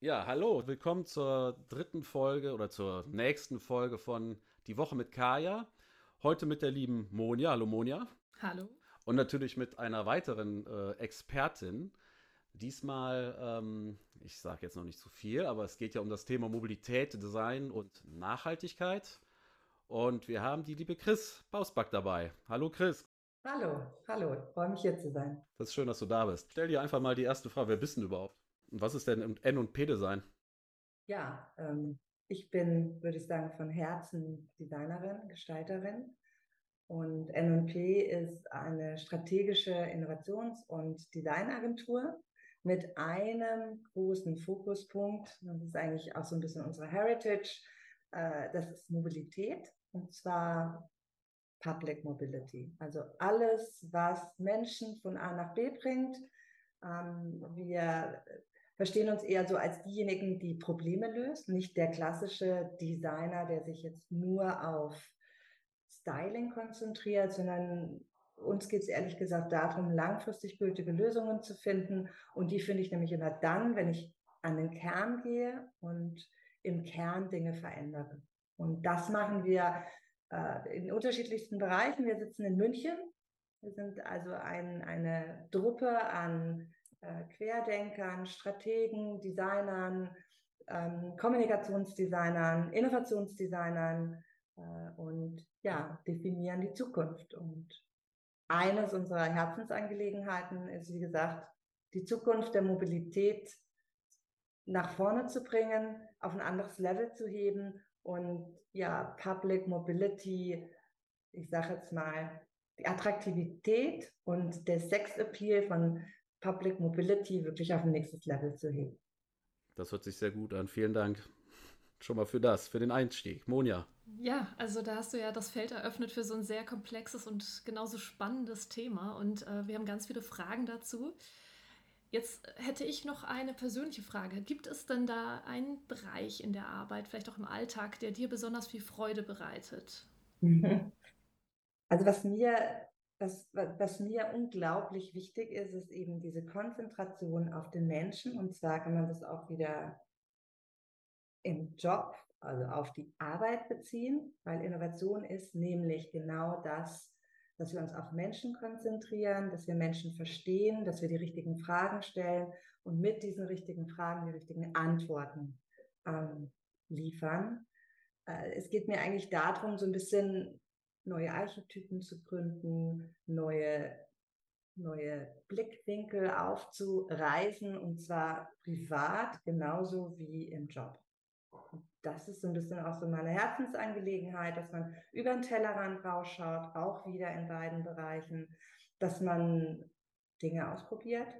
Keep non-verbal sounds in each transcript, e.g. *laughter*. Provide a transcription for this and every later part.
Ja, hallo, willkommen zur dritten Folge oder zur nächsten Folge von Die Woche mit Kaya. Heute mit der lieben Monja. Hallo Monja. Hallo. Und natürlich mit einer weiteren äh, Expertin. Diesmal, ähm, ich sage jetzt noch nicht zu viel, aber es geht ja um das Thema Mobilität, Design und Nachhaltigkeit. Und wir haben die liebe Chris Bausback dabei. Hallo Chris. Hallo, hallo, freue mich hier zu sein. Das ist schön, dass du da bist. Stell dir einfach mal die erste Frage, wer bist du überhaupt? Und was ist denn N und P Design? Ja, ähm, ich bin, würde ich sagen, von Herzen Designerin, Gestalterin. Und N&P ist eine strategische Innovations- und Designagentur mit einem großen Fokuspunkt. Das ist eigentlich auch so ein bisschen unsere Heritage. Äh, das ist Mobilität und zwar Public Mobility. Also alles, was Menschen von A nach B bringt. Ähm, wir verstehen uns eher so als diejenigen, die Probleme lösen, nicht der klassische Designer, der sich jetzt nur auf Styling konzentriert, sondern uns geht es ehrlich gesagt darum, langfristig gültige Lösungen zu finden. Und die finde ich nämlich immer dann, wenn ich an den Kern gehe und im Kern Dinge verändere. Und das machen wir äh, in unterschiedlichsten Bereichen. Wir sitzen in München. Wir sind also ein, eine Truppe an äh, Querdenkern, Strategen, Designern, ähm, Kommunikationsdesignern, Innovationsdesignern äh, und ja, definieren die Zukunft. Und eines unserer Herzensangelegenheiten ist, wie gesagt, die Zukunft der Mobilität nach vorne zu bringen, auf ein anderes Level zu heben und ja, Public Mobility, ich sage jetzt mal, die Attraktivität und der Sex-Appeal von Public Mobility wirklich auf ein nächstes Level zu heben. Das hört sich sehr gut an. Vielen Dank schon mal für das, für den Einstieg. Monja. Ja, also da hast du ja das Feld eröffnet für so ein sehr komplexes und genauso spannendes Thema und äh, wir haben ganz viele Fragen dazu. Jetzt hätte ich noch eine persönliche Frage. Gibt es denn da einen Bereich in der Arbeit, vielleicht auch im Alltag, der dir besonders viel Freude bereitet? Also was mir, was, was mir unglaublich wichtig ist, ist eben diese Konzentration auf den Menschen. Und zwar kann man das auch wieder im Job, also auf die Arbeit beziehen, weil Innovation ist nämlich genau das, dass wir uns auf Menschen konzentrieren, dass wir Menschen verstehen, dass wir die richtigen Fragen stellen und mit diesen richtigen Fragen die richtigen Antworten ähm, liefern. Äh, es geht mir eigentlich darum, so ein bisschen neue Archetypen zu gründen, neue, neue Blickwinkel aufzureißen und zwar privat genauso wie im Job das ist so ein bisschen auch so meine Herzensangelegenheit, dass man über den Tellerrand rausschaut, auch wieder in beiden Bereichen, dass man Dinge ausprobiert,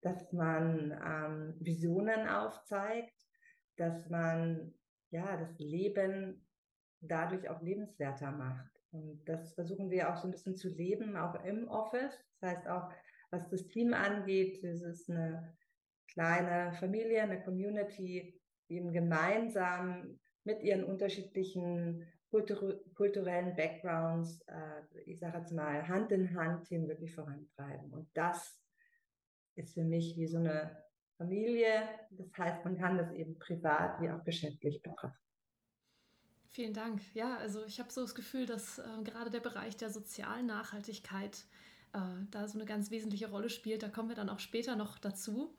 dass man ähm, Visionen aufzeigt, dass man ja das Leben dadurch auch lebenswerter macht. Und das versuchen wir auch so ein bisschen zu leben, auch im Office. Das heißt auch, was das Team angeht, es ist eine kleine Familie, eine Community, eben gemeinsam mit ihren unterschiedlichen kultur kulturellen Backgrounds, äh, ich sage jetzt mal, Hand in Hand Themen wirklich vorantreiben. Und das ist für mich wie so eine Familie. Das heißt, man kann das eben privat wie auch geschäftlich betrachten. Vielen Dank. Ja, also ich habe so das Gefühl, dass äh, gerade der Bereich der sozialen Nachhaltigkeit äh, da so eine ganz wesentliche Rolle spielt. Da kommen wir dann auch später noch dazu.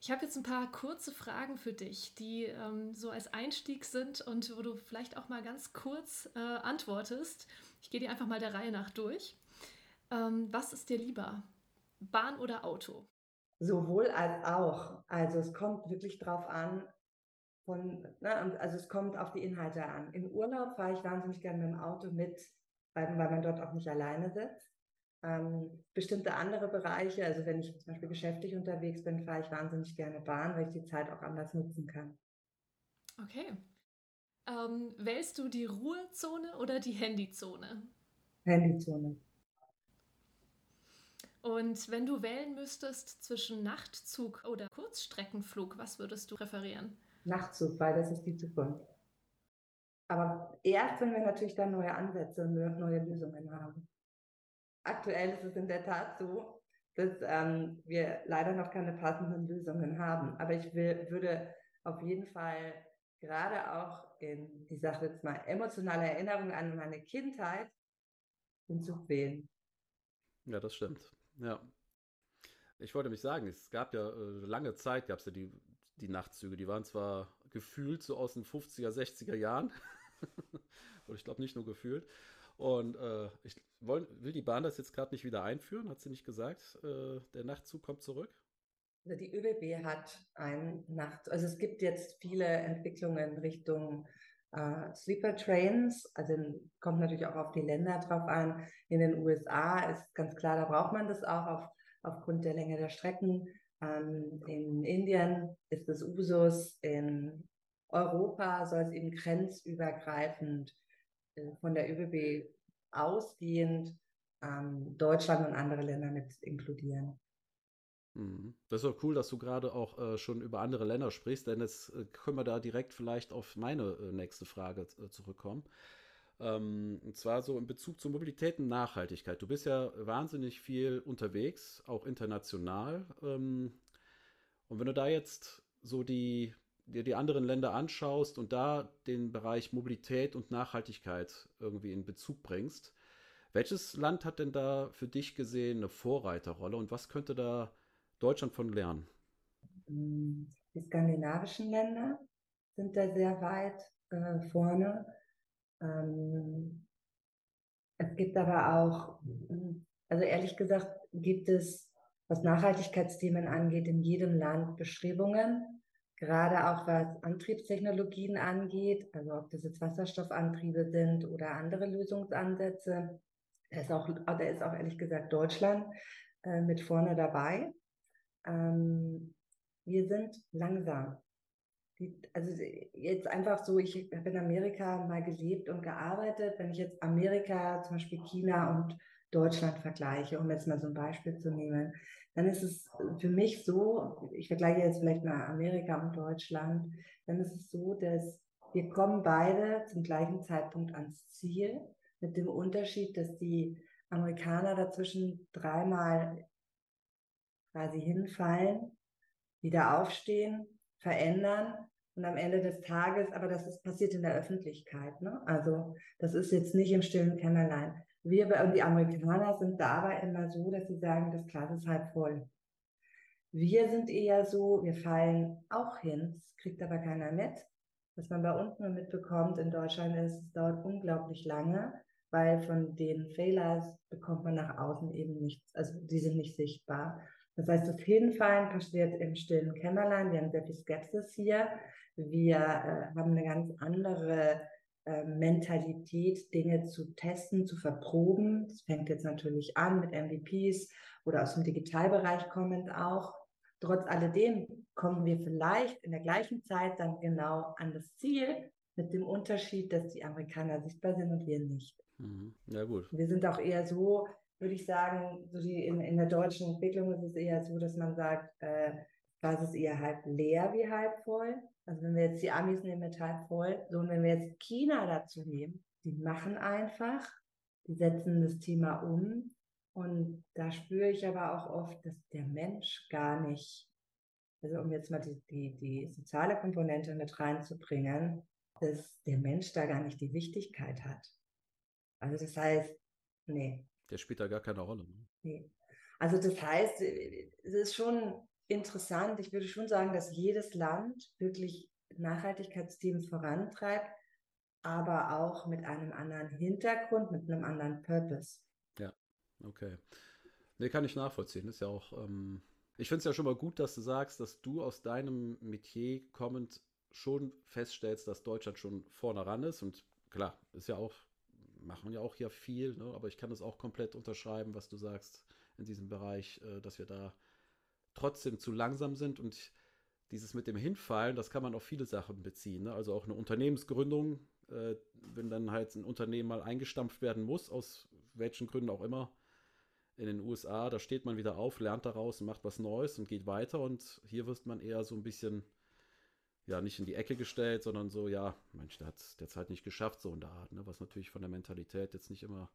Ich habe jetzt ein paar kurze Fragen für dich, die ähm, so als Einstieg sind und wo du vielleicht auch mal ganz kurz äh, antwortest. Ich gehe dir einfach mal der Reihe nach durch. Ähm, was ist dir lieber? Bahn oder Auto? Sowohl als auch. Also es kommt wirklich drauf an, von, ne, also es kommt auf die Inhalte an. Im Urlaub fahre ich wahnsinnig gerne mit dem Auto mit, weil, weil man dort auch nicht alleine sitzt. Ähm, bestimmte andere Bereiche, also wenn ich zum Beispiel geschäftlich unterwegs bin, fahre ich wahnsinnig gerne Bahn, weil ich die Zeit auch anders nutzen kann. Okay. Ähm, wählst du die Ruhezone oder die Handyzone? Handyzone. Und wenn du wählen müsstest zwischen Nachtzug oder Kurzstreckenflug, was würdest du präferieren? Nachtzug, weil das ist die Zukunft. Aber erst, wenn wir natürlich dann neue Ansätze und neue Lösungen haben aktuell ist es in der Tat so, dass ähm, wir leider noch keine passenden Lösungen haben. Aber ich will, würde auf jeden Fall gerade auch in, ich sage jetzt mal, emotionale Erinnerung an meine Kindheit den Zug wählen. Ja, das stimmt. Ja. Ich wollte mich sagen, es gab ja äh, lange Zeit, gab es ja die, die Nachtzüge, die waren zwar gefühlt so aus den 50er, 60er Jahren, *laughs* oder ich glaube nicht nur gefühlt, und äh, ich will, will die Bahn das jetzt gerade nicht wieder einführen, hat sie nicht gesagt. Äh, der Nachtzug kommt zurück. Also die ÖBB hat einen Nacht, also es gibt jetzt viele Entwicklungen Richtung äh, Sleeper Trains, also kommt natürlich auch auf die Länder drauf an. In den USA ist ganz klar, da braucht man das auch auf, aufgrund der Länge der Strecken. Ähm, in Indien ist es Usus, in Europa soll es eben grenzübergreifend von der ÖBB ausgehend ähm, Deutschland und andere Länder mit inkludieren. Mhm. Das ist auch cool, dass du gerade auch äh, schon über andere Länder sprichst, denn jetzt äh, können wir da direkt vielleicht auf meine äh, nächste Frage äh, zurückkommen. Ähm, und zwar so in Bezug zur Mobilität und Nachhaltigkeit. Du bist ja wahnsinnig viel unterwegs, auch international. Ähm, und wenn du da jetzt so die dir die anderen Länder anschaust und da den Bereich Mobilität und Nachhaltigkeit irgendwie in Bezug bringst, welches Land hat denn da für dich gesehen eine Vorreiterrolle und was könnte da Deutschland von lernen? Die skandinavischen Länder sind da sehr weit äh, vorne. Ähm, es gibt aber auch, also ehrlich gesagt, gibt es, was Nachhaltigkeitsthemen angeht, in jedem Land Bestrebungen gerade auch was Antriebstechnologien angeht, also ob das jetzt Wasserstoffantriebe sind oder andere Lösungsansätze. Da ist auch, da ist auch ehrlich gesagt Deutschland äh, mit vorne dabei. Ähm, wir sind langsam. Die, also jetzt einfach so, ich habe in Amerika mal gelebt und gearbeitet. Wenn ich jetzt Amerika, zum Beispiel China und Deutschland vergleiche, um jetzt mal so ein Beispiel zu nehmen, dann ist es für mich so, ich vergleiche jetzt vielleicht mal Amerika und Deutschland, dann ist es so, dass wir kommen beide zum gleichen Zeitpunkt ans Ziel, mit dem Unterschied, dass die Amerikaner dazwischen dreimal quasi hinfallen, wieder aufstehen, verändern und am Ende des Tages, aber das ist passiert in der Öffentlichkeit. Ne? Also das ist jetzt nicht im stillen Kämmerlein. Wir und die Amerikaner sind dabei immer so, dass sie sagen, das Glas ist halb voll. Wir sind eher so, wir fallen auch hin, das kriegt aber keiner mit. Was man bei uns nur mitbekommt in Deutschland ist, es dauert unglaublich lange, weil von den Failers bekommt man nach außen eben nichts, also die sind nicht sichtbar. Das heißt, das Hinfallen passiert im stillen Kämmerlein. Wir haben sehr viel Skepsis hier. Wir äh, haben eine ganz andere ähm, Mentalität, Dinge zu testen, zu verproben. Das fängt jetzt natürlich an mit MVPs oder aus dem Digitalbereich kommend auch. Trotz alledem kommen wir vielleicht in der gleichen Zeit dann genau an das Ziel, mit dem Unterschied, dass die Amerikaner sichtbar sind und wir nicht. Mhm. Ja, gut. Wir sind auch eher so, würde ich sagen, so die in, in der deutschen Entwicklung ist es eher so, dass man sagt, äh, das ist eher halb leer wie halb voll. Also wenn wir jetzt die Amis nehmen mit halb voll, so und wenn wir jetzt China dazu nehmen, die machen einfach, die setzen das Thema um. Und da spüre ich aber auch oft, dass der Mensch gar nicht, also um jetzt mal die, die, die soziale Komponente mit reinzubringen, dass der Mensch da gar nicht die Wichtigkeit hat. Also das heißt, nee. Der spielt da gar keine Rolle. Ne? Nee. Also das heißt, es ist schon interessant. Ich würde schon sagen, dass jedes Land wirklich Nachhaltigkeitsthemen vorantreibt, aber auch mit einem anderen Hintergrund, mit einem anderen Purpose. Ja, okay. Nee, kann ich nachvollziehen. ist ja auch, ähm, ich finde es ja schon mal gut, dass du sagst, dass du aus deinem Metier kommend schon feststellst, dass Deutschland schon vorne ran ist. Und klar, ist ja auch, machen ja auch hier viel, ne? aber ich kann das auch komplett unterschreiben, was du sagst in diesem Bereich, äh, dass wir da trotzdem zu langsam sind und dieses mit dem Hinfallen, das kann man auf viele Sachen beziehen. Ne? Also auch eine Unternehmensgründung, äh, wenn dann halt ein Unternehmen mal eingestampft werden muss, aus welchen Gründen auch immer, in den USA, da steht man wieder auf, lernt daraus und macht was Neues und geht weiter. Und hier wird man eher so ein bisschen, ja, nicht in die Ecke gestellt, sondern so, ja, Mensch, der hat es halt nicht geschafft, so in der Art, ne? was natürlich von der Mentalität jetzt nicht immer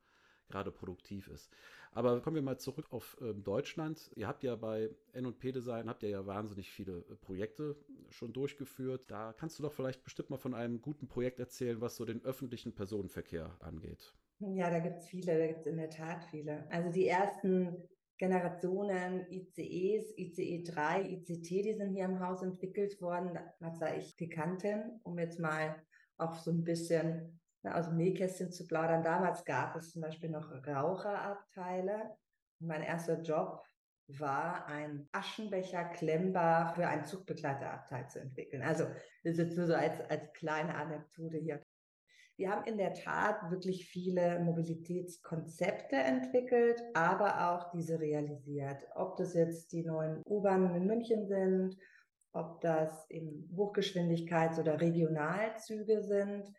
gerade produktiv ist. Aber kommen wir mal zurück auf ähm, Deutschland. Ihr habt ja bei N&P Design, habt ihr ja wahnsinnig viele äh, Projekte schon durchgeführt. Da kannst du doch vielleicht bestimmt mal von einem guten Projekt erzählen, was so den öffentlichen Personenverkehr angeht. Ja, da gibt es viele, da gibt es in der Tat viele. Also die ersten Generationen ICEs, ICE 3, ICT, die sind hier im Haus entwickelt worden. Da war ich Pikantin, um jetzt mal auch so ein bisschen aus dem Nähkästchen zu plaudern. Damals gab es zum Beispiel noch Raucherabteile. Mein erster Job war, ein Aschenbecher klemmbar für einen Zugbegleiterabteil zu entwickeln. Also das ist jetzt nur so als, als kleine Anekdote hier. Wir haben in der Tat wirklich viele Mobilitätskonzepte entwickelt, aber auch diese realisiert. Ob das jetzt die neuen U-Bahnen in München sind, ob das in Hochgeschwindigkeits- oder Regionalzüge sind,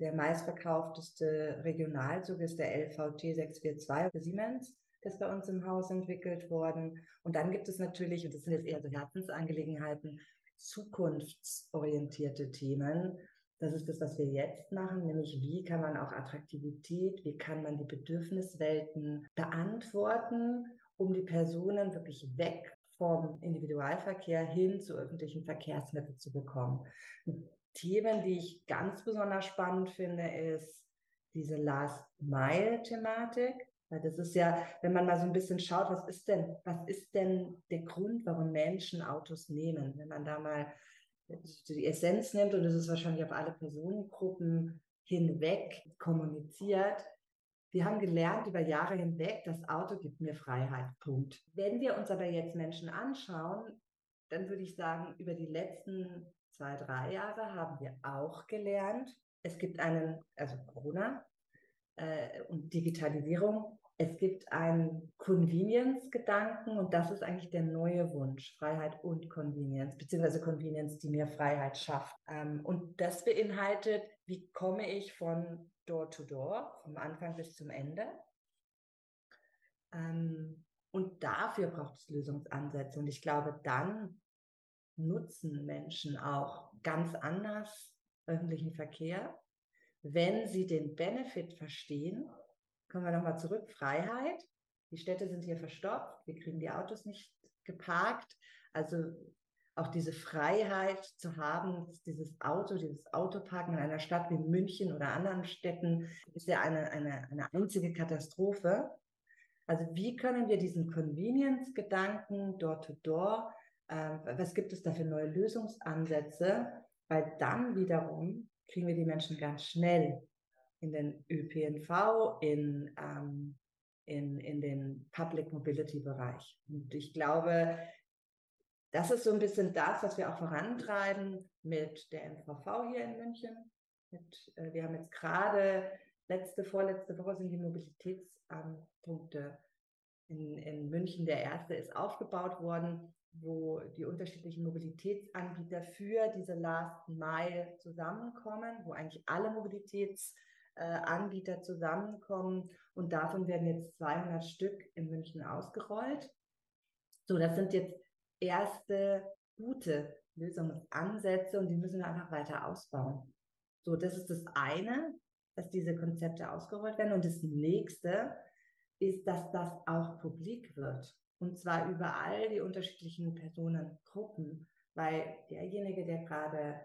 der meistverkaufteste Regionalzug ist der LVT 642 für Siemens. Das ist bei uns im Haus entwickelt worden. Und dann gibt es natürlich, und das sind jetzt eher so Herzensangelegenheiten, zukunftsorientierte Themen. Das ist das, was wir jetzt machen, nämlich wie kann man auch Attraktivität, wie kann man die Bedürfniswelten beantworten, um die Personen wirklich weg vom Individualverkehr hin zu öffentlichen Verkehrsmitteln zu bekommen. Themen, die ich ganz besonders spannend finde, ist diese Last-Mile-Thematik. Weil das ist ja, wenn man mal so ein bisschen schaut, was ist denn, was ist denn der Grund, warum Menschen Autos nehmen? Wenn man da mal die Essenz nimmt, und das ist wahrscheinlich auf alle Personengruppen hinweg kommuniziert, wir haben gelernt über Jahre hinweg, das Auto gibt mir Freiheit. Punkt. Wenn wir uns aber jetzt Menschen anschauen, dann würde ich sagen, über die letzten zwei, drei Jahre haben wir auch gelernt, es gibt einen, also Corona äh, und Digitalisierung, es gibt einen Convenience-Gedanken und das ist eigentlich der neue Wunsch, Freiheit und Convenience, beziehungsweise Convenience, die mir Freiheit schafft. Ähm, und das beinhaltet, wie komme ich von Door to Door, vom Anfang bis zum Ende. Ähm, und dafür braucht es Lösungsansätze. Und ich glaube, dann nutzen Menschen auch ganz anders öffentlichen Verkehr, wenn sie den Benefit verstehen. Kommen wir nochmal zurück, Freiheit. Die Städte sind hier verstopft, wir kriegen die Autos nicht geparkt. Also auch diese Freiheit zu haben, dieses Auto, dieses Autoparken in einer Stadt wie München oder anderen Städten, ist ja eine, eine, eine einzige Katastrophe. Also wie können wir diesen Convenience-Gedanken Door-to-Door äh, was gibt es da für neue Lösungsansätze? Weil dann wiederum kriegen wir die Menschen ganz schnell in den ÖPNV, in, ähm, in, in den Public Mobility Bereich. Und ich glaube, das ist so ein bisschen das, was wir auch vorantreiben mit der MVV hier in München. Mit, äh, wir haben jetzt gerade letzte, vorletzte Woche sind die Mobilitätspunkte in, in München. Der erste ist aufgebaut worden wo die unterschiedlichen Mobilitätsanbieter für diese Last Mile zusammenkommen, wo eigentlich alle Mobilitätsanbieter zusammenkommen und davon werden jetzt 200 Stück in München ausgerollt. So, das sind jetzt erste gute Lösungsansätze und die müssen wir einfach weiter ausbauen. So, das ist das eine, dass diese Konzepte ausgerollt werden und das nächste ist, dass das auch publik wird. Und zwar über all die unterschiedlichen Personengruppen, weil derjenige, der gerade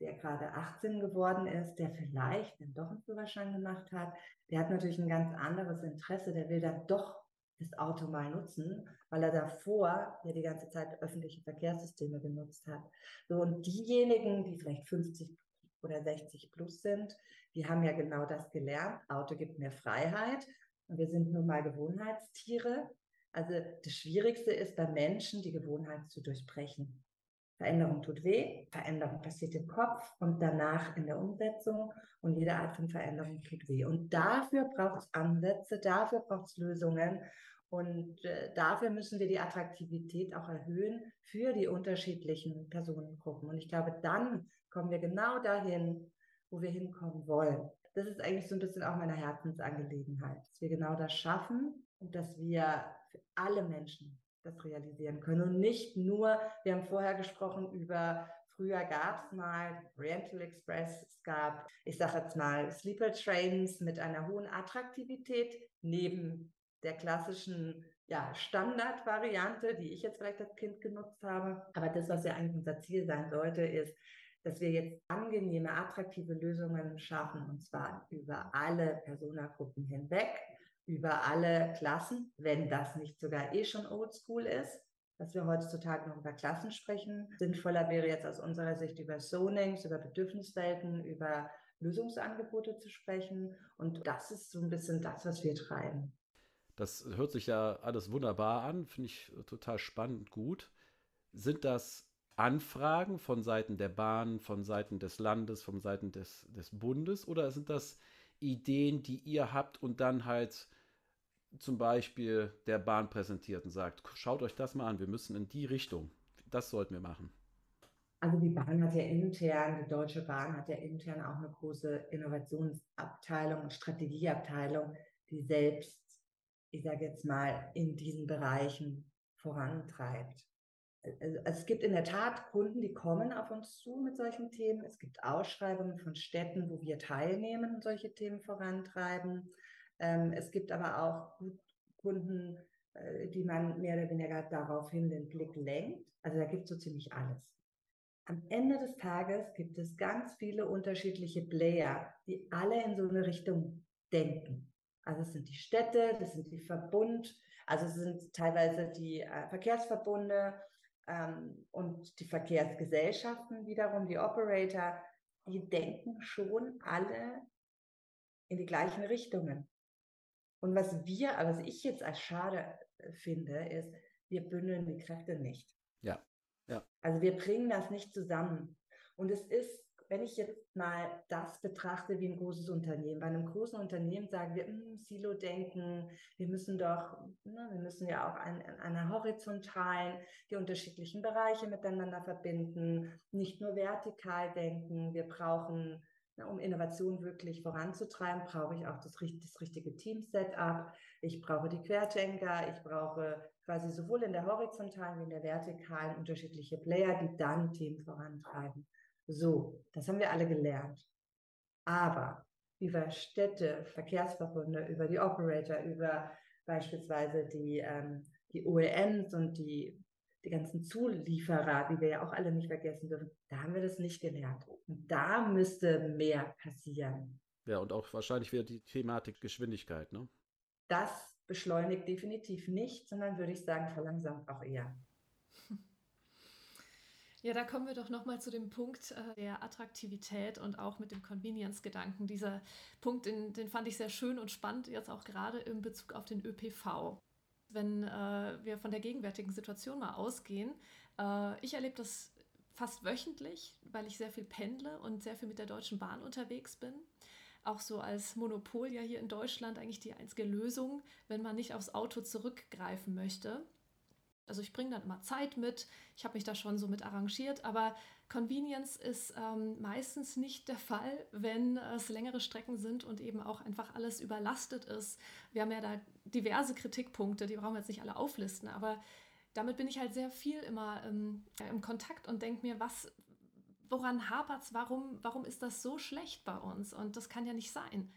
der gerade 18 geworden ist, der vielleicht dann doch einen Führerschein gemacht hat, der hat natürlich ein ganz anderes Interesse, der will dann doch das Auto mal nutzen, weil er davor ja die ganze Zeit öffentliche Verkehrssysteme genutzt hat. So, und diejenigen, die vielleicht 50 oder 60 plus sind, die haben ja genau das gelernt. Auto gibt mir Freiheit. Und wir sind nun mal Gewohnheitstiere. Also das Schwierigste ist bei Menschen, die Gewohnheit zu durchbrechen. Veränderung tut weh, Veränderung passiert im Kopf und danach in der Umsetzung und jede Art von Veränderung tut weh. Und dafür braucht es Ansätze, dafür braucht es Lösungen und äh, dafür müssen wir die Attraktivität auch erhöhen für die unterschiedlichen Personengruppen. Und ich glaube, dann kommen wir genau dahin, wo wir hinkommen wollen. Das ist eigentlich so ein bisschen auch meine Herzensangelegenheit, dass wir genau das schaffen und dass wir für alle Menschen das realisieren können und nicht nur, wir haben vorher gesprochen über Früher gab es mal Oriental Express, es gab, ich sage jetzt mal, Sleeper Trains mit einer hohen Attraktivität neben der klassischen ja, Standardvariante, die ich jetzt vielleicht als Kind genutzt habe. Aber das, was ja eigentlich unser Ziel sein sollte, ist, dass wir jetzt angenehme, attraktive Lösungen schaffen, und zwar über alle Personagruppen hinweg, über alle Klassen, wenn das nicht sogar eh schon oldschool ist, dass wir heutzutage noch über Klassen sprechen. Sinnvoller wäre jetzt aus unserer Sicht über Zonings, über Bedürfniswelten, über Lösungsangebote zu sprechen. Und das ist so ein bisschen das, was wir treiben. Das hört sich ja alles wunderbar an, finde ich total spannend gut. Sind das Anfragen von Seiten der Bahn, von Seiten des Landes, von Seiten des, des Bundes oder sind das Ideen, die ihr habt und dann halt zum Beispiel der Bahn präsentiert und sagt, schaut euch das mal an, wir müssen in die Richtung. Das sollten wir machen. Also die Bahn hat ja intern, die Deutsche Bahn hat ja intern auch eine große Innovationsabteilung und Strategieabteilung, die selbst, ich sage jetzt mal, in diesen Bereichen vorantreibt. Also es gibt in der Tat Kunden, die kommen auf uns zu mit solchen Themen. Es gibt Ausschreibungen von Städten, wo wir teilnehmen und solche Themen vorantreiben. Ähm, es gibt aber auch Kunden, äh, die man mehr oder weniger daraufhin den Blick lenkt. Also da gibt es so ziemlich alles. Am Ende des Tages gibt es ganz viele unterschiedliche Player, die alle in so eine Richtung denken. Also es sind die Städte, das sind die Verbund, also es sind teilweise die äh, Verkehrsverbunde ähm, und die Verkehrsgesellschaften wiederum, die Operator, die denken schon alle in die gleichen Richtungen. Und was wir, was ich jetzt als schade äh, finde, ist, wir bündeln die Kräfte nicht. Ja. ja. Also wir bringen das nicht zusammen. Und es ist, wenn ich jetzt mal das betrachte wie ein großes Unternehmen, bei einem großen Unternehmen sagen wir, hm, Silo-Denken, wir müssen doch, ne, wir müssen ja auch an, an einer horizontalen, die unterschiedlichen Bereiche miteinander verbinden, nicht nur vertikal denken, wir brauchen um Innovation wirklich voranzutreiben, brauche ich auch das, das richtige Team-Setup. Ich brauche die Querdenker. Ich brauche quasi sowohl in der horizontalen wie in der vertikalen unterschiedliche Player, die dann Themen vorantreiben. So, das haben wir alle gelernt. Aber über Städte, Verkehrsverbunde, über die Operator, über beispielsweise die, ähm, die OEMs und die die ganzen Zulieferer, die wir ja auch alle nicht vergessen dürfen, da haben wir das nicht gelernt. Und da müsste mehr passieren. Ja, und auch wahrscheinlich wieder die Thematik Geschwindigkeit, ne? Das beschleunigt definitiv nicht, sondern würde ich sagen, verlangsamt auch eher. *laughs* Ja, da kommen wir doch nochmal zu dem Punkt äh, der Attraktivität und auch mit dem Convenience-Gedanken. Dieser Punkt, den, den fand ich sehr schön und spannend, jetzt auch gerade in Bezug auf den ÖPV wenn äh, wir von der gegenwärtigen Situation mal ausgehen. Äh, ich erlebe das fast wöchentlich, weil ich sehr viel pendle und sehr viel mit der Deutschen Bahn unterwegs bin. Auch so als Monopol ja hier in Deutschland eigentlich die einzige Lösung, wenn man nicht aufs Auto zurückgreifen möchte. Also ich bringe dann immer Zeit mit, ich habe mich da schon so mit arrangiert, aber Convenience ist ähm, meistens nicht der Fall, wenn es längere Strecken sind und eben auch einfach alles überlastet ist. Wir haben ja da diverse Kritikpunkte, die brauchen wir jetzt nicht alle auflisten, aber damit bin ich halt sehr viel immer ähm, im Kontakt und denke mir, was, woran hapert es, warum, warum ist das so schlecht bei uns? Und das kann ja nicht sein.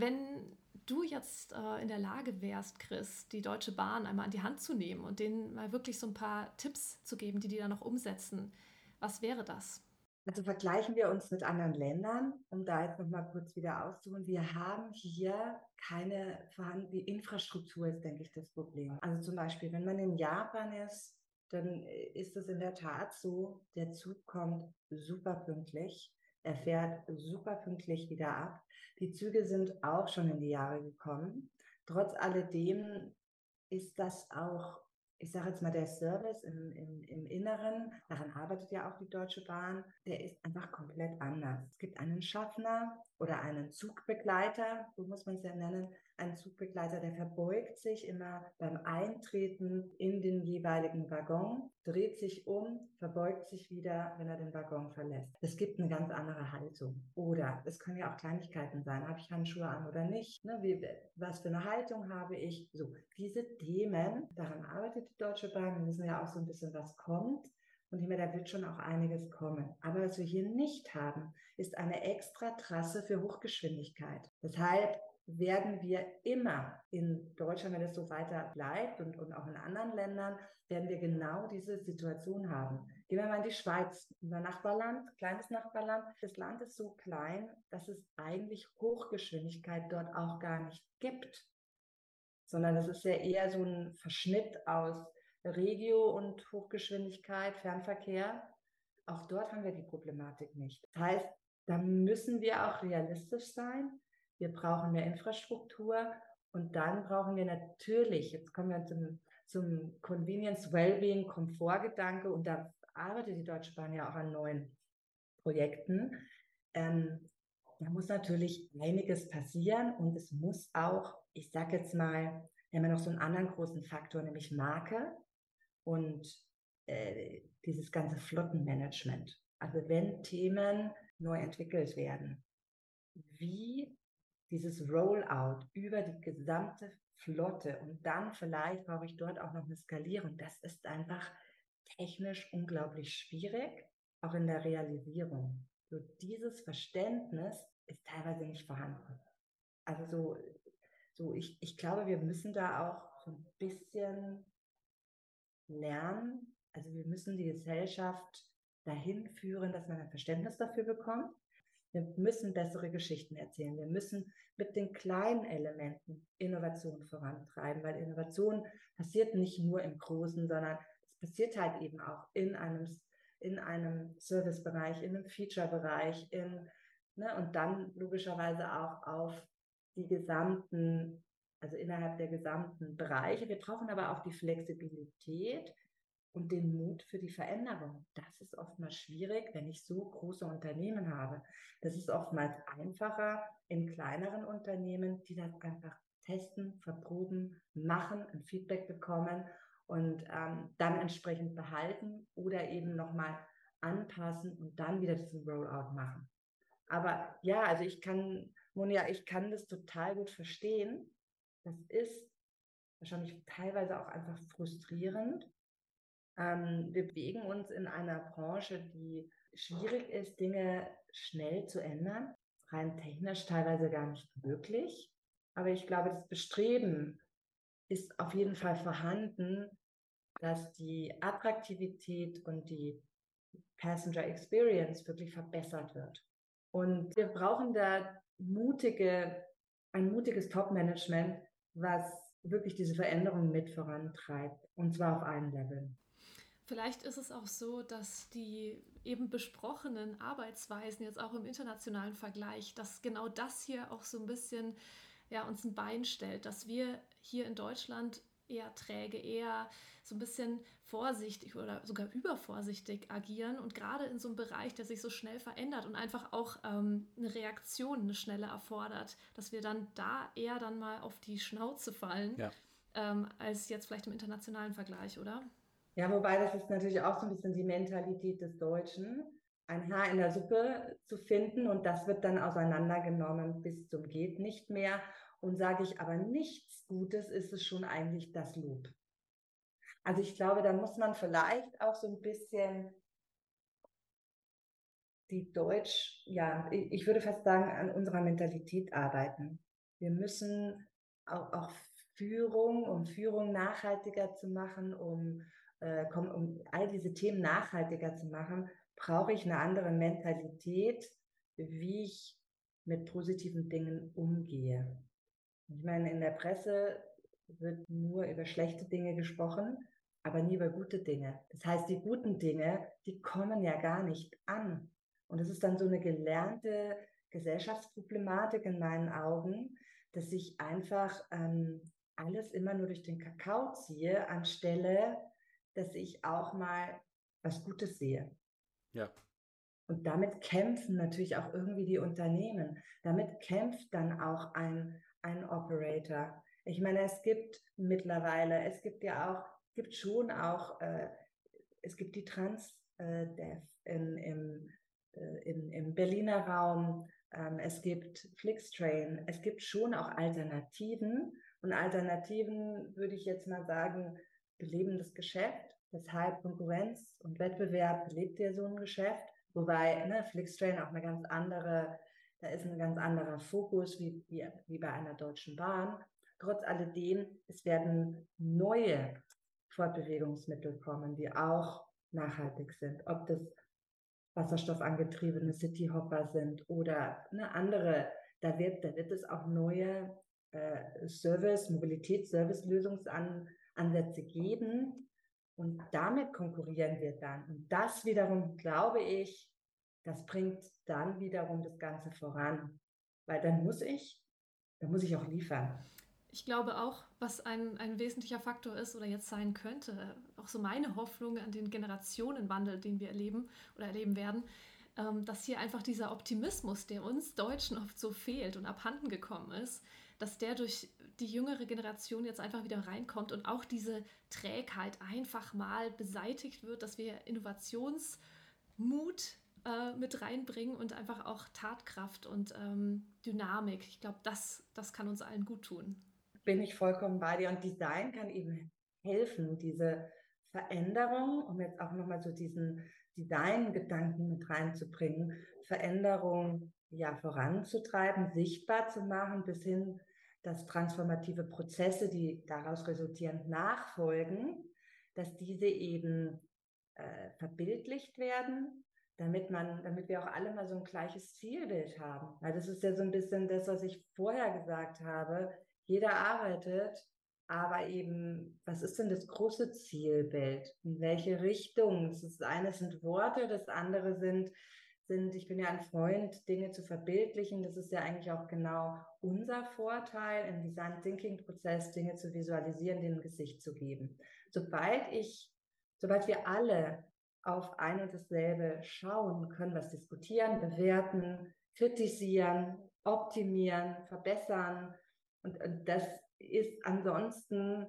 Wenn du jetzt äh, in der Lage wärst, Chris, die Deutsche Bahn einmal an die Hand zu nehmen und denen mal wirklich so ein paar Tipps zu geben, die die dann noch umsetzen, was wäre das? Also vergleichen wir uns mit anderen Ländern, um da jetzt nochmal kurz wieder auszuholen. Wir haben hier keine vorhandene Infrastruktur, ist, denke ich, das Problem. Also zum Beispiel, wenn man in Japan ist, dann ist es in der Tat so, der Zug kommt super pünktlich. Er fährt super pünktlich wieder ab. Die Züge sind auch schon in die Jahre gekommen. Trotz alledem ist das auch, ich sage jetzt mal, der Service im, im, im Inneren, daran arbeitet ja auch die Deutsche Bahn, der ist einfach komplett anders. Es gibt einen Schaffner oder einen Zugbegleiter, so muss man es ja nennen, ein Zugbegleiter, der verbeugt sich immer beim Eintreten in den jeweiligen Waggon, dreht sich um, verbeugt sich wieder, wenn er den Waggon verlässt. Es gibt eine ganz andere Haltung. Oder es können ja auch Kleinigkeiten sein. Habe ich Handschuhe an oder nicht? Ne, wie, was für eine Haltung habe ich? So, diese Themen, daran arbeitet die Deutsche Bahn. Wir wissen ja auch so ein bisschen, was kommt. Und immer, da wird schon auch einiges kommen. Aber was wir hier nicht haben, ist eine extra Trasse für Hochgeschwindigkeit. Deshalb werden wir immer in Deutschland, wenn es so weiter bleibt und, und auch in anderen Ländern, werden wir genau diese Situation haben. Gehen wir mal in die Schweiz, unser Nachbarland, kleines Nachbarland. Das Land ist so klein, dass es eigentlich Hochgeschwindigkeit dort auch gar nicht gibt, sondern es ist ja eher so ein Verschnitt aus Regio und Hochgeschwindigkeit, Fernverkehr. Auch dort haben wir die Problematik nicht. Das heißt, da müssen wir auch realistisch sein. Wir brauchen mehr Infrastruktur und dann brauchen wir natürlich, jetzt kommen wir zum, zum Convenience, Wellbeing, Komfortgedanke und da arbeitet die Deutsche Bahn ja auch an neuen Projekten. Ähm, da muss natürlich einiges passieren und es muss auch, ich sage jetzt mal, wir haben ja noch so einen anderen großen Faktor, nämlich Marke und äh, dieses ganze Flottenmanagement. Also wenn Themen neu entwickelt werden, wie dieses Rollout über die gesamte Flotte und dann vielleicht brauche ich dort auch noch eine Skalierung, das ist einfach technisch unglaublich schwierig, auch in der Realisierung. So dieses Verständnis ist teilweise nicht vorhanden. Also so, so ich, ich glaube, wir müssen da auch so ein bisschen lernen. Also wir müssen die Gesellschaft dahin führen, dass man ein Verständnis dafür bekommt. Wir müssen bessere Geschichten erzählen. Wir müssen mit den kleinen Elementen Innovation vorantreiben, weil Innovation passiert nicht nur im Großen, sondern es passiert halt eben auch in einem, in einem Servicebereich, in einem Feature-Bereich, in, ne, und dann logischerweise auch auf die gesamten also innerhalb der gesamten Bereiche. Wir brauchen aber auch die Flexibilität und den Mut für die Veränderung. Das ist oftmals schwierig, wenn ich so große Unternehmen habe. Das ist oftmals einfacher in kleineren Unternehmen, die das einfach testen, verproben, machen, ein Feedback bekommen und ähm, dann entsprechend behalten oder eben nochmal anpassen und dann wieder diesen Rollout machen. Aber ja, also ich kann, Monja, ich kann das total gut verstehen, das ist wahrscheinlich teilweise auch einfach frustrierend. Ähm, wir bewegen uns in einer Branche, die schwierig ist, Dinge schnell zu ändern. Rein technisch teilweise gar nicht möglich. Aber ich glaube, das Bestreben ist auf jeden Fall vorhanden, dass die Attraktivität und die Passenger Experience wirklich verbessert wird. Und wir brauchen da mutige, ein mutiges Top-Management, was wirklich diese Veränderung mit vorantreibt und zwar auf allen Leveln. Vielleicht ist es auch so, dass die eben besprochenen Arbeitsweisen jetzt auch im internationalen Vergleich, dass genau das hier auch so ein bisschen ja, uns ein Bein stellt, dass wir hier in Deutschland eher träge, eher so ein bisschen vorsichtig oder sogar übervorsichtig agieren und gerade in so einem Bereich, der sich so schnell verändert und einfach auch ähm, eine Reaktion, eine schnelle erfordert, dass wir dann da eher dann mal auf die Schnauze fallen, ja. ähm, als jetzt vielleicht im internationalen Vergleich, oder? Ja, wobei das ist natürlich auch so ein bisschen die Mentalität des Deutschen, ein Haar in der Suppe zu finden und das wird dann auseinandergenommen bis zum geht nicht mehr. Und sage ich aber nichts Gutes, ist es schon eigentlich das Lob. Also ich glaube, da muss man vielleicht auch so ein bisschen die Deutsch, ja, ich würde fast sagen, an unserer Mentalität arbeiten. Wir müssen auch, auch Führung, um Führung nachhaltiger zu machen, um, äh, um all diese Themen nachhaltiger zu machen, brauche ich eine andere Mentalität, wie ich mit positiven Dingen umgehe. Ich meine, in der Presse wird nur über schlechte Dinge gesprochen, aber nie über gute Dinge. Das heißt, die guten Dinge, die kommen ja gar nicht an. Und es ist dann so eine gelernte Gesellschaftsproblematik in meinen Augen, dass ich einfach ähm, alles immer nur durch den Kakao ziehe, anstelle, dass ich auch mal was Gutes sehe. Ja. Und damit kämpfen natürlich auch irgendwie die Unternehmen. Damit kämpft dann auch ein ein Operator. Ich meine, es gibt mittlerweile, es gibt ja auch, gibt schon auch, äh, es gibt die Trans äh, in, im, äh, in, im Berliner Raum, ähm, es gibt Flixtrain, es gibt schon auch Alternativen. Und Alternativen würde ich jetzt mal sagen, belebendes Geschäft. Deshalb Konkurrenz und Wettbewerb belebt ja so ein Geschäft. Wobei ne, Flixtrain auch eine ganz andere, da ist ein ganz anderer Fokus wie, wie, wie bei einer Deutschen Bahn. Trotz alledem, es werden neue Fortbewegungsmittel kommen, die auch nachhaltig sind. Ob das wasserstoffangetriebene Cityhopper sind oder eine andere, da wird, da wird es auch neue äh, Service, Mobilitäts-Service-Lösungsansätze geben. Und damit konkurrieren wir dann. Und das wiederum, glaube ich, das bringt dann wiederum das Ganze voran. Weil dann muss ich, dann muss ich auch liefern. Ich glaube auch, was ein, ein wesentlicher Faktor ist oder jetzt sein könnte, auch so meine Hoffnung an den Generationenwandel, den wir erleben oder erleben werden, ähm, dass hier einfach dieser Optimismus, der uns Deutschen oft so fehlt und abhanden gekommen ist, dass der durch die jüngere Generation jetzt einfach wieder reinkommt und auch diese Trägheit einfach mal beseitigt wird, dass wir Innovationsmut äh, mit reinbringen und einfach auch Tatkraft und ähm, Dynamik. Ich glaube, das, das kann uns allen gut tun. Bin ich vollkommen bei dir. Und Design kann eben helfen, diese Veränderung, um jetzt auch nochmal so diesen Design-Gedanken mit reinzubringen, Veränderung ja voranzutreiben, sichtbar zu machen, bis hin dass transformative Prozesse, die daraus resultierend nachfolgen, dass diese eben äh, verbildlicht werden, damit man, damit wir auch alle mal so ein gleiches Zielbild haben. Weil das ist ja so ein bisschen das, was ich vorher gesagt habe. Jeder arbeitet, aber eben, was ist denn das große Zielbild? In welche Richtung? Das eine sind Worte, das andere sind sind, ich bin ja ein Freund, Dinge zu verbildlichen. Das ist ja eigentlich auch genau unser Vorteil im Design Thinking Prozess, Dinge zu visualisieren, dem Gesicht zu geben. Sobald ich, sobald wir alle auf ein und dasselbe schauen, können was diskutieren, bewerten, kritisieren, optimieren, verbessern. Und, und das ist ansonsten,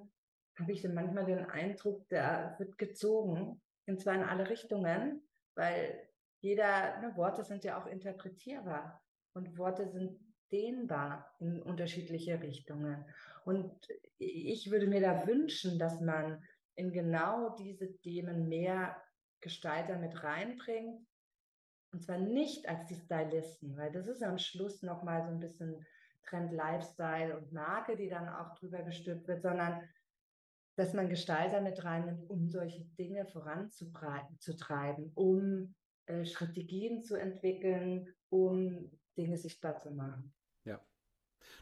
habe ich manchmal den Eindruck, da wird gezogen, und zwar in alle Richtungen, weil jeder, ne, Worte sind ja auch interpretierbar und Worte sind dehnbar in unterschiedliche Richtungen. Und ich würde mir da wünschen, dass man in genau diese Themen mehr Gestalter mit reinbringt. Und zwar nicht als die Stylisten, weil das ist am Schluss nochmal so ein bisschen Trend Lifestyle und Marke, die dann auch drüber gestülpt wird, sondern dass man Gestalter mit reinnimmt, um solche Dinge voranzutreiben, um äh, Strategien zu entwickeln, um Dinge sichtbar zu machen. Ja,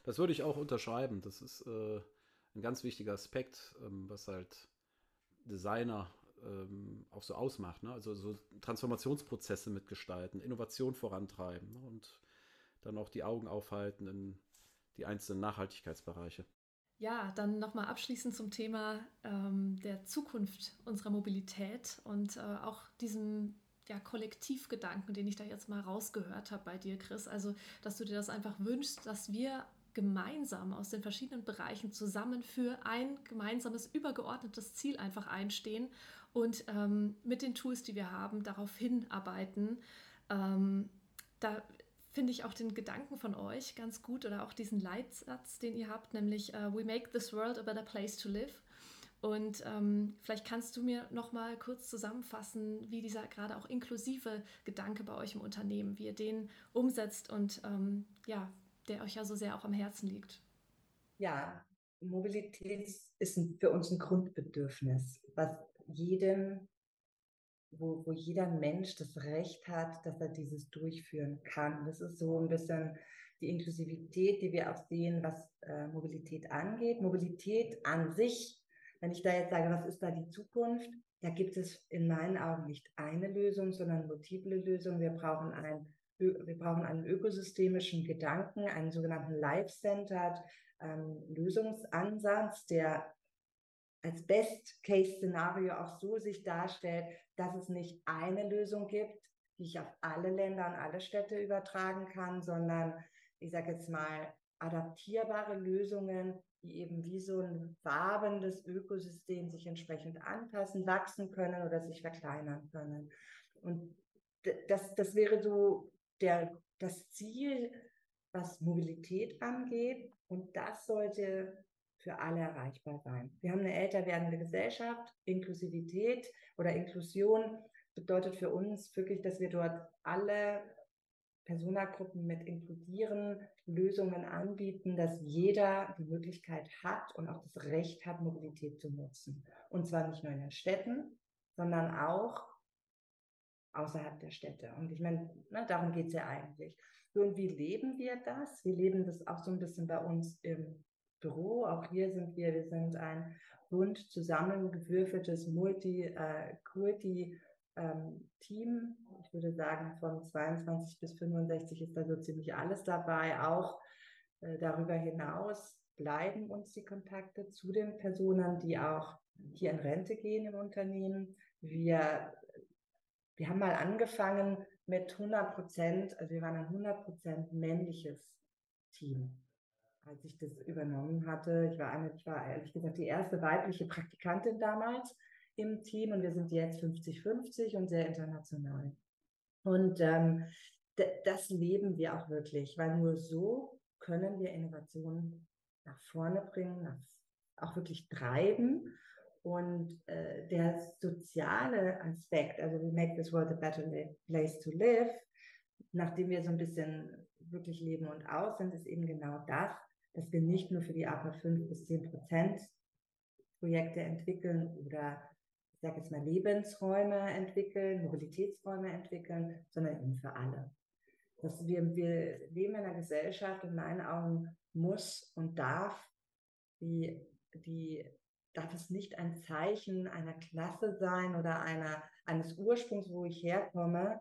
das würde ich auch unterschreiben. Das ist äh, ein ganz wichtiger Aspekt, ähm, was halt Designer ähm, auch so ausmacht. Ne? Also so Transformationsprozesse mitgestalten, Innovation vorantreiben ne? und dann auch die Augen aufhalten in die einzelnen Nachhaltigkeitsbereiche. Ja, dann nochmal abschließend zum Thema ähm, der Zukunft unserer Mobilität und äh, auch diesem ja, Kollektivgedanken, den ich da jetzt mal rausgehört habe bei dir, Chris. Also, dass du dir das einfach wünschst, dass wir gemeinsam aus den verschiedenen Bereichen zusammen für ein gemeinsames, übergeordnetes Ziel einfach einstehen und ähm, mit den Tools, die wir haben, darauf hinarbeiten. Ähm, da finde ich auch den Gedanken von euch ganz gut oder auch diesen Leitsatz, den ihr habt, nämlich uh, We make this world a better place to live. Und ähm, vielleicht kannst du mir noch mal kurz zusammenfassen, wie dieser gerade auch inklusive Gedanke bei euch im Unternehmen, wie ihr den umsetzt und ähm, ja, der euch ja so sehr auch am Herzen liegt. Ja, Mobilität ist für uns ein Grundbedürfnis, was jedem, wo, wo jeder Mensch das Recht hat, dass er dieses durchführen kann. Das ist so ein bisschen die Inklusivität, die wir auch sehen, was äh, Mobilität angeht. Mobilität an sich wenn ich da jetzt sage, was ist da die Zukunft, da gibt es in meinen Augen nicht eine Lösung, sondern multiple Lösungen. Wir brauchen, ein, wir brauchen einen ökosystemischen Gedanken, einen sogenannten Life-Centered ähm, Lösungsansatz, der als Best-Case-Szenario auch so sich darstellt, dass es nicht eine Lösung gibt, die ich auf alle Länder und alle Städte übertragen kann, sondern ich sage jetzt mal adaptierbare Lösungen, die eben wie so ein wabendes Ökosystem sich entsprechend anpassen, wachsen können oder sich verkleinern können. Und das, das wäre so der, das Ziel, was Mobilität angeht. Und das sollte für alle erreichbar sein. Wir haben eine älter werdende Gesellschaft. Inklusivität oder Inklusion bedeutet für uns wirklich, dass wir dort alle Personagruppen mit inkludieren, Lösungen anbieten, dass jeder die Möglichkeit hat und auch das Recht hat, Mobilität zu nutzen. Und zwar nicht nur in den Städten, sondern auch außerhalb der Städte. Und ich meine, ne, darum geht es ja eigentlich. und wie leben wir das? Wir leben das auch so ein bisschen bei uns im Büro. Auch hier sind wir, wir sind ein bunt zusammengewürfeltes Multi-Kulti- äh, ähm, Team. Ich würde sagen, von 22 bis 65 ist da so ziemlich alles dabei. Auch äh, darüber hinaus bleiben uns die Kontakte zu den Personen, die auch hier in Rente gehen im Unternehmen. Wir, wir haben mal angefangen mit 100 Prozent, also wir waren ein 100 Prozent männliches Team. Als ich das übernommen hatte, ich war eine, ich war ehrlich gesagt die erste weibliche Praktikantin damals im Team und wir sind jetzt 50-50 und sehr international. Und ähm, das leben wir auch wirklich, weil nur so können wir Innovationen nach vorne bringen, nach, auch wirklich treiben. Und äh, der soziale Aspekt, also we make this world a better place to live, nachdem wir so ein bisschen wirklich leben und aus sind, ist eben genau das, dass wir nicht nur für die APA 5 bis 10 Prozent Projekte entwickeln oder ich sage jetzt mal, Lebensräume entwickeln, Mobilitätsräume entwickeln, sondern eben für alle. Dass wir, wir leben in einer Gesellschaft, in meinen Augen muss und darf, die, die, darf es nicht ein Zeichen einer Klasse sein oder einer, eines Ursprungs, wo ich herkomme,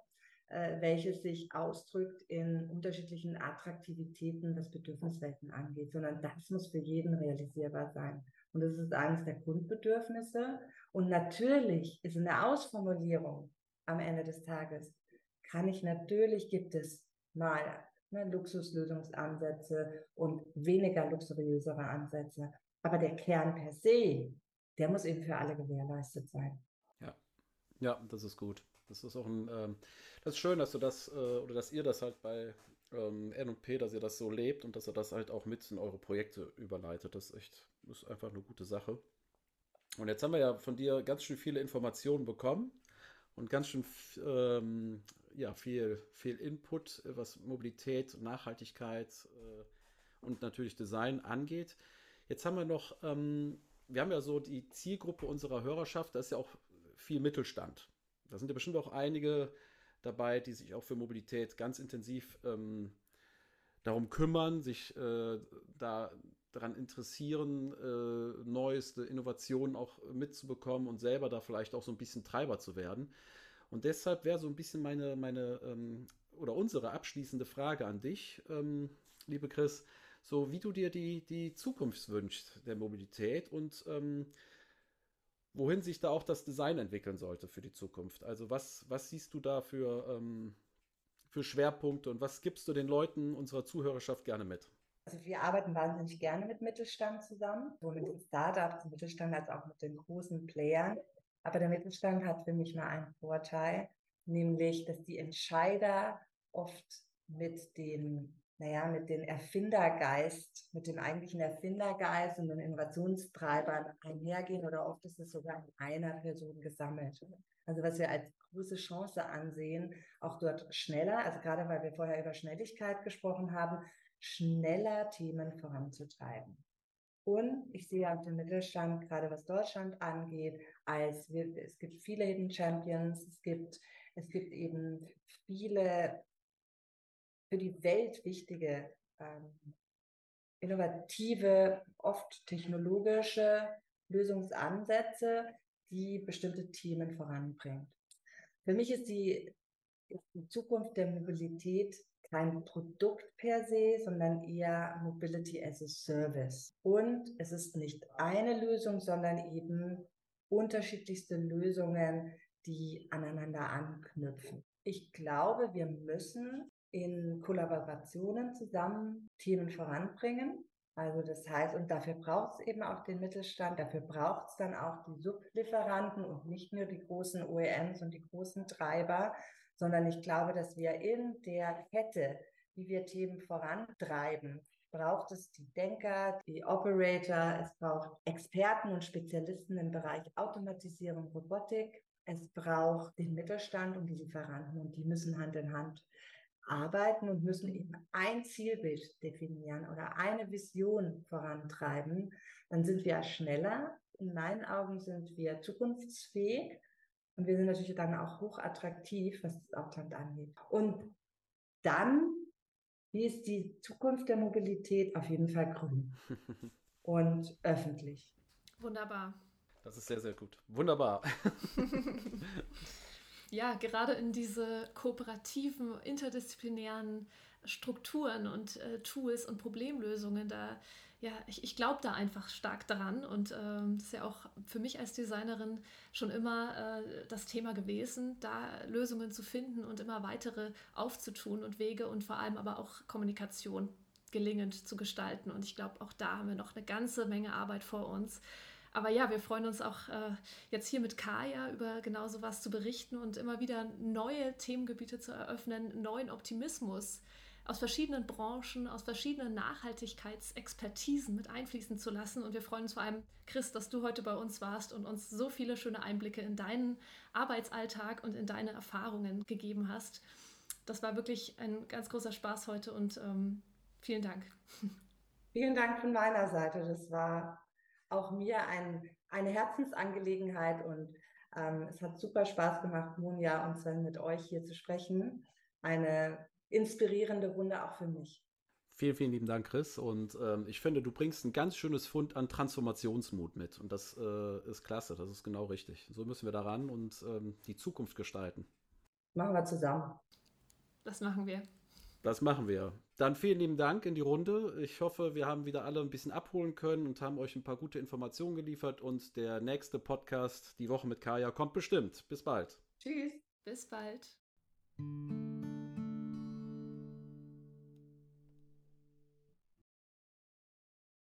äh, welches sich ausdrückt in unterschiedlichen Attraktivitäten, was Bedürfniswelten angeht, sondern das muss für jeden realisierbar sein. Und das ist eines der Grundbedürfnisse. Und natürlich ist eine Ausformulierung am Ende des Tages, kann ich natürlich, gibt es mal ne, Luxuslösungsansätze und weniger luxuriösere Ansätze. Aber der Kern per se, der muss eben für alle gewährleistet sein. Ja, ja, das ist gut. Das ist auch ein, ähm, das ist schön, dass du das äh, oder dass ihr das halt bei ähm, N&P, dass ihr das so lebt und dass ihr das halt auch mit in eure Projekte überleitet. Das ist echt, ist einfach eine gute Sache. Und jetzt haben wir ja von dir ganz schön viele Informationen bekommen und ganz schön ähm, ja, viel, viel Input, was Mobilität, Nachhaltigkeit äh, und natürlich Design angeht. Jetzt haben wir noch, ähm, wir haben ja so die Zielgruppe unserer Hörerschaft, das ist ja auch viel Mittelstand. Da sind ja bestimmt auch einige dabei, die sich auch für Mobilität ganz intensiv ähm, darum kümmern, sich äh, da daran interessieren, äh, neueste Innovationen auch mitzubekommen und selber da vielleicht auch so ein bisschen Treiber zu werden. Und deshalb wäre so ein bisschen meine, meine ähm, oder unsere abschließende Frage an dich, ähm, liebe Chris, so wie du dir die, die Zukunft wünschst der Mobilität und ähm, wohin sich da auch das Design entwickeln sollte für die Zukunft. Also was, was siehst du da für, ähm, für Schwerpunkte und was gibst du den Leuten unserer Zuhörerschaft gerne mit? Also wir arbeiten wahnsinnig gerne mit Mittelstand zusammen, sowohl mit den Startups, Mittelstand als auch mit den großen Playern. Aber der Mittelstand hat für mich mal einen Vorteil, nämlich, dass die Entscheider oft mit den naja, mit dem Erfindergeist, mit dem eigentlichen Erfindergeist und den Innovationstreibern einhergehen oder oft ist es sogar in einer Person gesammelt. Also was wir als große Chance ansehen, auch dort schneller, also gerade weil wir vorher über Schnelligkeit gesprochen haben, schneller Themen voranzutreiben. Und ich sehe auch den Mittelstand, gerade was Deutschland angeht, als wir, es gibt viele Hidden Champions, es gibt, es gibt eben viele für die Welt wichtige, ähm, innovative, oft technologische Lösungsansätze, die bestimmte Themen voranbringt. Für mich ist die, ist die Zukunft der Mobilität kein Produkt per se, sondern eher Mobility as a Service. Und es ist nicht eine Lösung, sondern eben unterschiedlichste Lösungen, die aneinander anknüpfen. Ich glaube, wir müssen in Kollaborationen zusammen Themen voranbringen. Also das heißt, und dafür braucht es eben auch den Mittelstand, dafür braucht es dann auch die Sublieferanten und nicht nur die großen OEMs und die großen Treiber, sondern ich glaube, dass wir in der Kette, wie wir Themen vorantreiben, braucht es die Denker, die Operator, es braucht Experten und Spezialisten im Bereich Automatisierung, Robotik. Es braucht den Mittelstand und die Lieferanten und die müssen Hand in Hand arbeiten und müssen eben ein Zielbild definieren oder eine Vision vorantreiben. Dann sind wir schneller. In meinen Augen sind wir zukunftsfähig und wir sind natürlich dann auch hochattraktiv, was das Ausland angeht. Und dann wie ist die Zukunft der Mobilität? Auf jeden Fall grün *laughs* und öffentlich. Wunderbar. Das ist sehr, sehr gut. Wunderbar. *laughs* ja, gerade in diese kooperativen, interdisziplinären Strukturen und äh, Tools und Problemlösungen, da ja, ich, ich glaube da einfach stark daran und ähm, das ist ja auch für mich als Designerin schon immer äh, das Thema gewesen, da Lösungen zu finden und immer weitere aufzutun und Wege und vor allem aber auch Kommunikation gelingend zu gestalten. Und ich glaube, auch da haben wir noch eine ganze Menge Arbeit vor uns. Aber ja, wir freuen uns auch äh, jetzt hier mit Kaya über genau sowas zu berichten und immer wieder neue Themengebiete zu eröffnen, neuen Optimismus aus verschiedenen Branchen, aus verschiedenen Nachhaltigkeitsexpertisen mit einfließen zu lassen. Und wir freuen uns vor allem, Chris, dass du heute bei uns warst und uns so viele schöne Einblicke in deinen Arbeitsalltag und in deine Erfahrungen gegeben hast. Das war wirklich ein ganz großer Spaß heute und ähm, vielen Dank. Vielen Dank von meiner Seite. Das war auch mir ein, eine Herzensangelegenheit und ähm, es hat super Spaß gemacht, Monja und Sven mit euch hier zu sprechen. Eine inspirierende Runde auch für mich. Vielen, vielen lieben Dank, Chris. Und ähm, ich finde, du bringst ein ganz schönes Fund an Transformationsmut mit. Und das äh, ist klasse, das ist genau richtig. So müssen wir daran und ähm, die Zukunft gestalten. Machen wir zusammen. Das machen wir. Das machen wir. Dann vielen lieben Dank in die Runde. Ich hoffe, wir haben wieder alle ein bisschen abholen können und haben euch ein paar gute Informationen geliefert. Und der nächste Podcast, die Woche mit Kaya, kommt bestimmt. Bis bald. Tschüss. Bis bald.